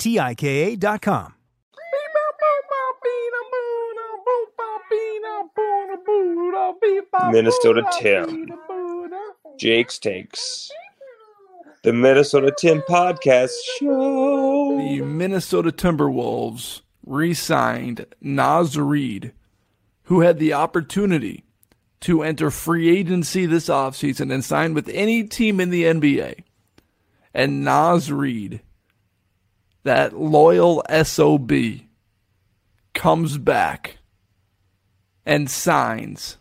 T I K A.com. Minnesota Tim. Jake's Takes. The Minnesota Tim Podcast Show. The Minnesota Timberwolves re signed Naz Reid, who had the opportunity to enter free agency this offseason and sign with any team in the NBA. And Naz Reid, that loyal SOB, comes back and signs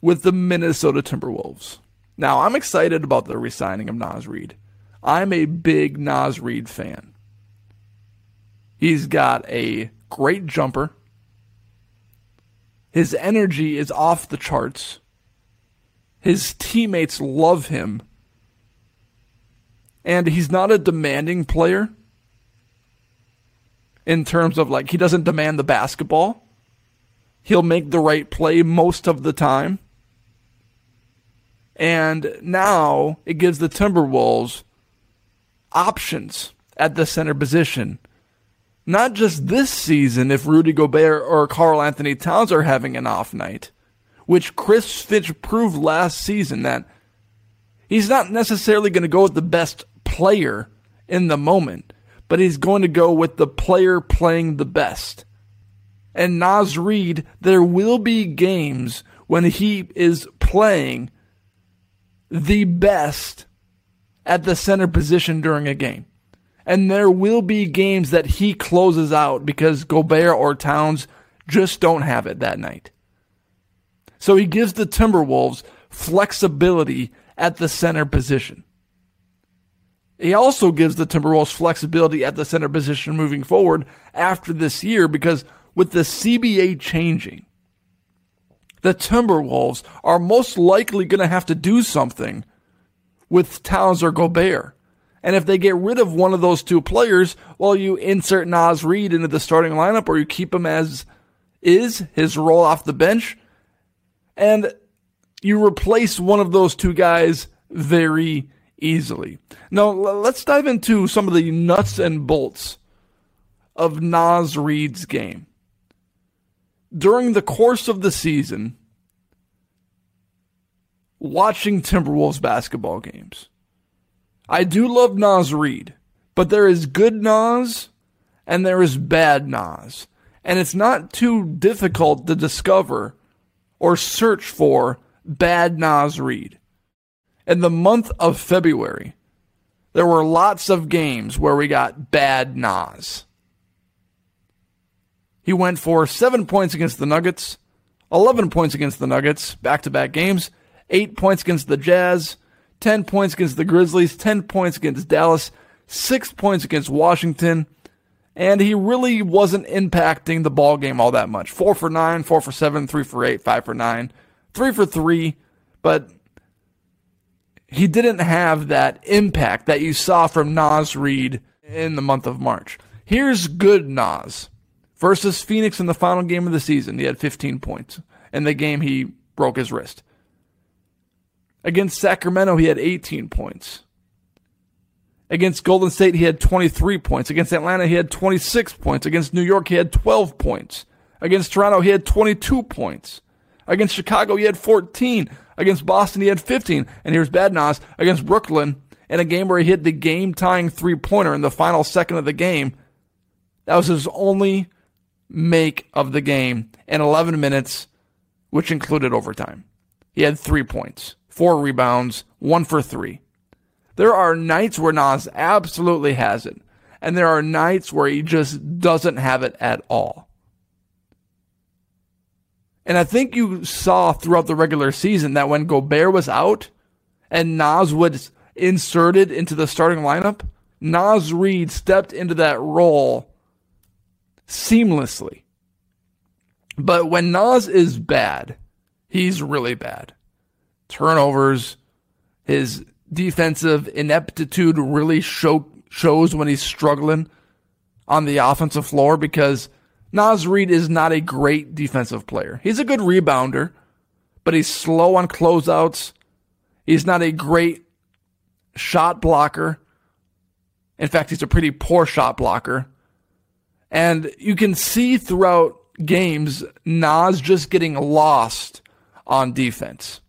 with the Minnesota Timberwolves. Now, I'm excited about the resigning of Naz Reid. I'm a big Naz Reid fan. He's got a great jumper. His energy is off the charts. His teammates love him. And he's not a demanding player in terms of like, he doesn't demand the basketball. He'll make the right play most of the time. And now it gives the Timberwolves options at the center position. Not just this season if Rudy Gobert or Karl Anthony Towns are having an off night, which Chris Finch proved last season that he's not necessarily going to go with the best player in the moment, but he's going to go with the player playing the best. And Naz Reid, there will be games when he is playing the best at the center position during a game. And there will be games that he closes out because Gobert or Towns just don't have it that night. So he gives the Timberwolves flexibility at the center position. He also gives the Timberwolves flexibility at the center position moving forward after this year because with the CBA changing, the Timberwolves are most likely going to have to do something with Towns or Gobert. And if they get rid of one of those two players, well, you insert Naz Reid into the starting lineup or you keep him as is, his role off the bench, and you replace one of those two guys very easily. Now, let's dive into some of the nuts and bolts of Naz Reid's game during the course of the season watching Timberwolves basketball games. I do love Naz Reid, but there is good Naz and there is bad Naz. And it's not too difficult to discover or search for bad Naz Reid. In the month of February, there were lots of games where we got bad Naz. He went for seven points against the Nuggets, 11 points against the Nuggets, back to back games, eight points against the Jazz, 10 points against the Grizzlies, 10 points against Dallas, six points against Washington, and he really wasn't impacting the ball game all that much. Four for nine, four for seven, three for eight, five for nine, three for three, but he didn't have that impact that you saw from Naz Reid in the month of March. Here's good Naz versus Phoenix in the final game of the season. He had 15 points. In the game, he broke his wrist. Against Sacramento, he had 18 points. Against Golden State, he had 23 points. Against Atlanta, he had 26 points. Against New York, he had 12 points. Against Toronto, he had 22 points. Against Chicago, he had 14. Against Boston, he had 15. And here's Badnas Against Brooklyn, in a game where he hit the game tying three pointer in the final second of the game, that was his only make of the game in 11 minutes, which included overtime. He had three points, four rebounds, one for three. There are nights where Naz absolutely has it, and there are nights where he just doesn't have it at all. And I think you saw throughout the regular season that when Gobert was out and Naz was inserted into the starting lineup, Naz Reid stepped into that role seamlessly. But when Naz is bad, he's really bad. Turnovers, his defensive ineptitude really show, shows when he's struggling on the offensive floor because Naz Reid is not a great defensive player. He's a good rebounder, but he's slow on closeouts. He's not a great shot blocker. In fact, he's a pretty poor shot blocker. And you can see throughout games Naz just getting lost on defense.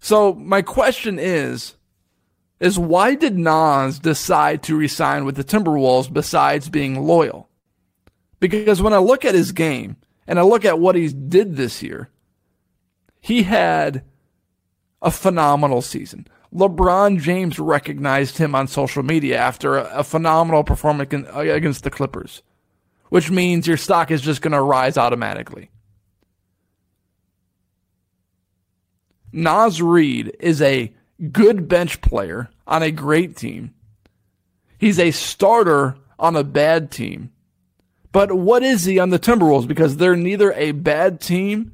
So my question is is why did Naz decide to resign with the Timberwolves besides being loyal? Because when I look at his game and I look at what he did this year, he had a phenomenal season. LeBron James recognized him on social media after a, a phenomenal performance against the Clippers, which means your stock is just going to rise automatically. Naz Reid is a good bench player on a great team. He's a starter on a bad team. But what is he on the Timberwolves? Because they're neither a bad team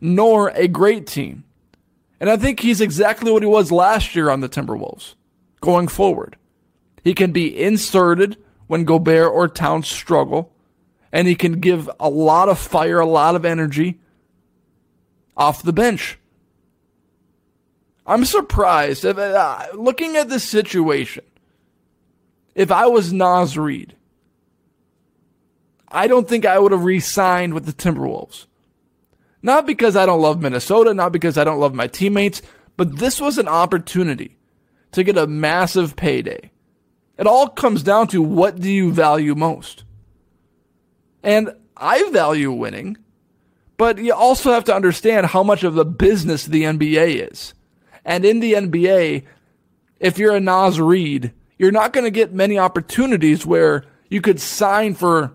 nor a great team. And I think he's exactly what he was last year on the Timberwolves going forward. He can be inserted when Gobert or Towns struggle, and he can give a lot of fire, a lot of energy off the bench. I'm surprised. If, uh, looking at this situation, if I was Naz Reid, I don't think I would have re signed with the Timberwolves. Not because I don't love Minnesota, not because I don't love my teammates, but this was an opportunity to get a massive payday. It all comes down to what do you value most? And I value winning, but you also have to understand how much of the business the NBA is. And in the NBA, if you're a Naz Reid, you're not going to get many opportunities where you could sign for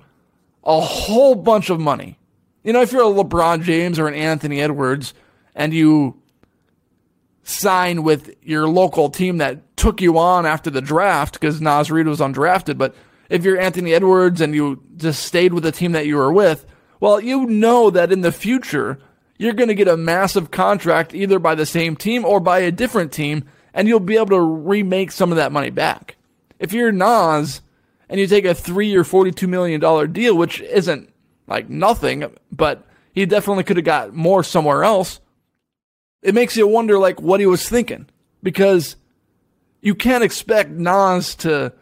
a whole bunch of money. You know, if you're a LeBron James or an Anthony Edwards and you sign with your local team that took you on after the draft because Naz Reid was undrafted, but if you're Anthony Edwards and you just stayed with the team that you were with, well, you know that in the future you're going to get a massive contract either by the same team or by a different team, and you'll be able to remake some of that money back. If you're Naz and you take a three or $42 million deal, which isn't like nothing, but he definitely could have got more somewhere else, it makes you wonder like what he was thinking because you can't expect Naz to.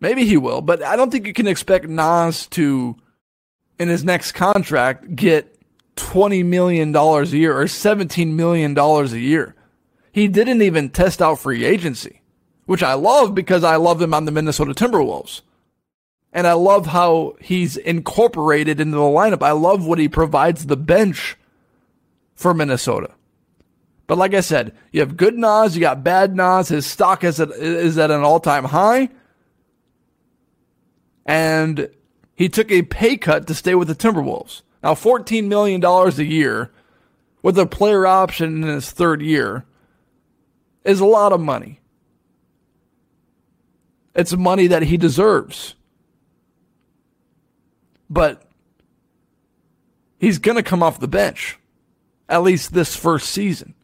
Maybe he will, but I don't think you can expect Naz to, in his next contract, get $20 million a year or $17 million a year. He didn't even test out free agency, which I love because I love him on the Minnesota Timberwolves. And I love how he's incorporated into the lineup. I love what he provides the bench for Minnesota. But like I said, you have good Naz, you got bad Naz. His stock is at, is at an all time high. And he took a pay cut to stay with the Timberwolves. Now, $14 million a year with a player option in his third year is a lot of money. It's money that he deserves. But he's going to come off the bench, at least this first season.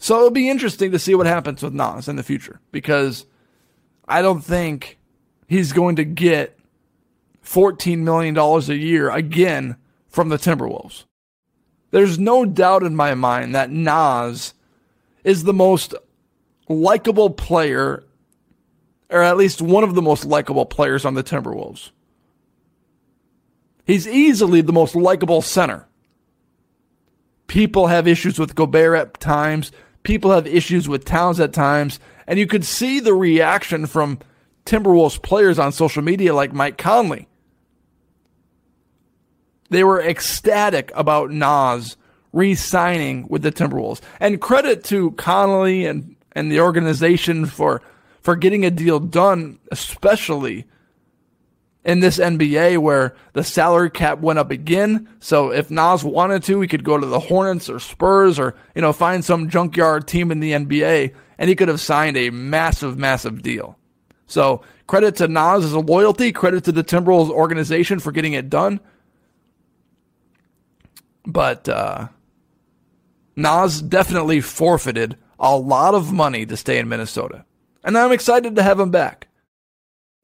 So it'll be interesting to see what happens with Naz in the future because I don't think he's going to get $14 million a year again from the Timberwolves. There's no doubt in my mind that Naz is the most likable player, or at least one of the most likable players on the Timberwolves. He's easily the most likable center. People have issues with Gobert at times. People have issues with Towns at times. And you could see the reaction from Timberwolves players on social media like Mike Conley. They were ecstatic about Naz re signing with the Timberwolves. And credit to Conley and, and the organization for, for getting a deal done, especially in this NBA where the salary cap went up again. So if Naz wanted to, he could go to the Hornets or Spurs or, you know, find some junkyard team in the NBA and he could have signed a massive, massive deal. So credit to Naz as a loyalty, credit to the Timberwolves organization for getting it done. But uh, Naz definitely forfeited a lot of money to stay in Minnesota. And I'm excited to have him back.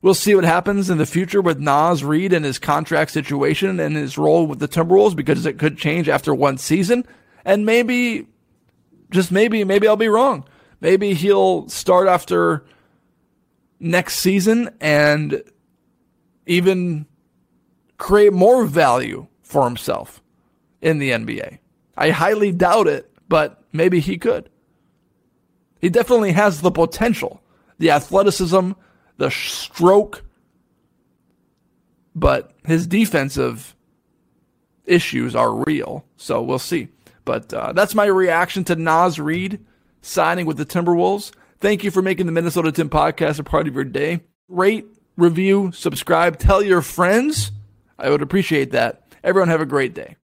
We'll see what happens in the future with Naz Reid and his contract situation and his role with the Timberwolves because it could change after one season. And maybe, just maybe, maybe I'll be wrong. Maybe he'll start after next season and even create more value for himself in the NBA. I highly doubt it, but maybe he could. He definitely has the potential, the athleticism, the stroke, but his defensive issues are real. So we'll see. But uh, that's my reaction to Naz Reid signing with the Timberwolves. Thank you for making the Minnesota Tim podcast a part of your day. Rate, review, subscribe, tell your friends. I would appreciate that. Everyone have a great day.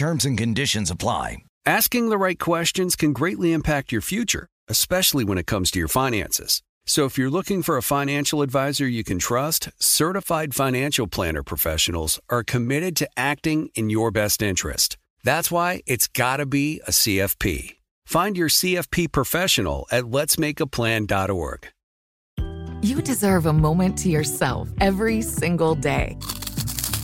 Terms and conditions apply. Asking the right questions can greatly impact your future, especially when it comes to your finances. So if you're looking for a financial advisor you can trust, certified financial planner professionals are committed to acting in your best interest. That's why it's got to be a CFP. Find your CFP professional at letsmakeaplan.org. You deserve a moment to yourself every single day.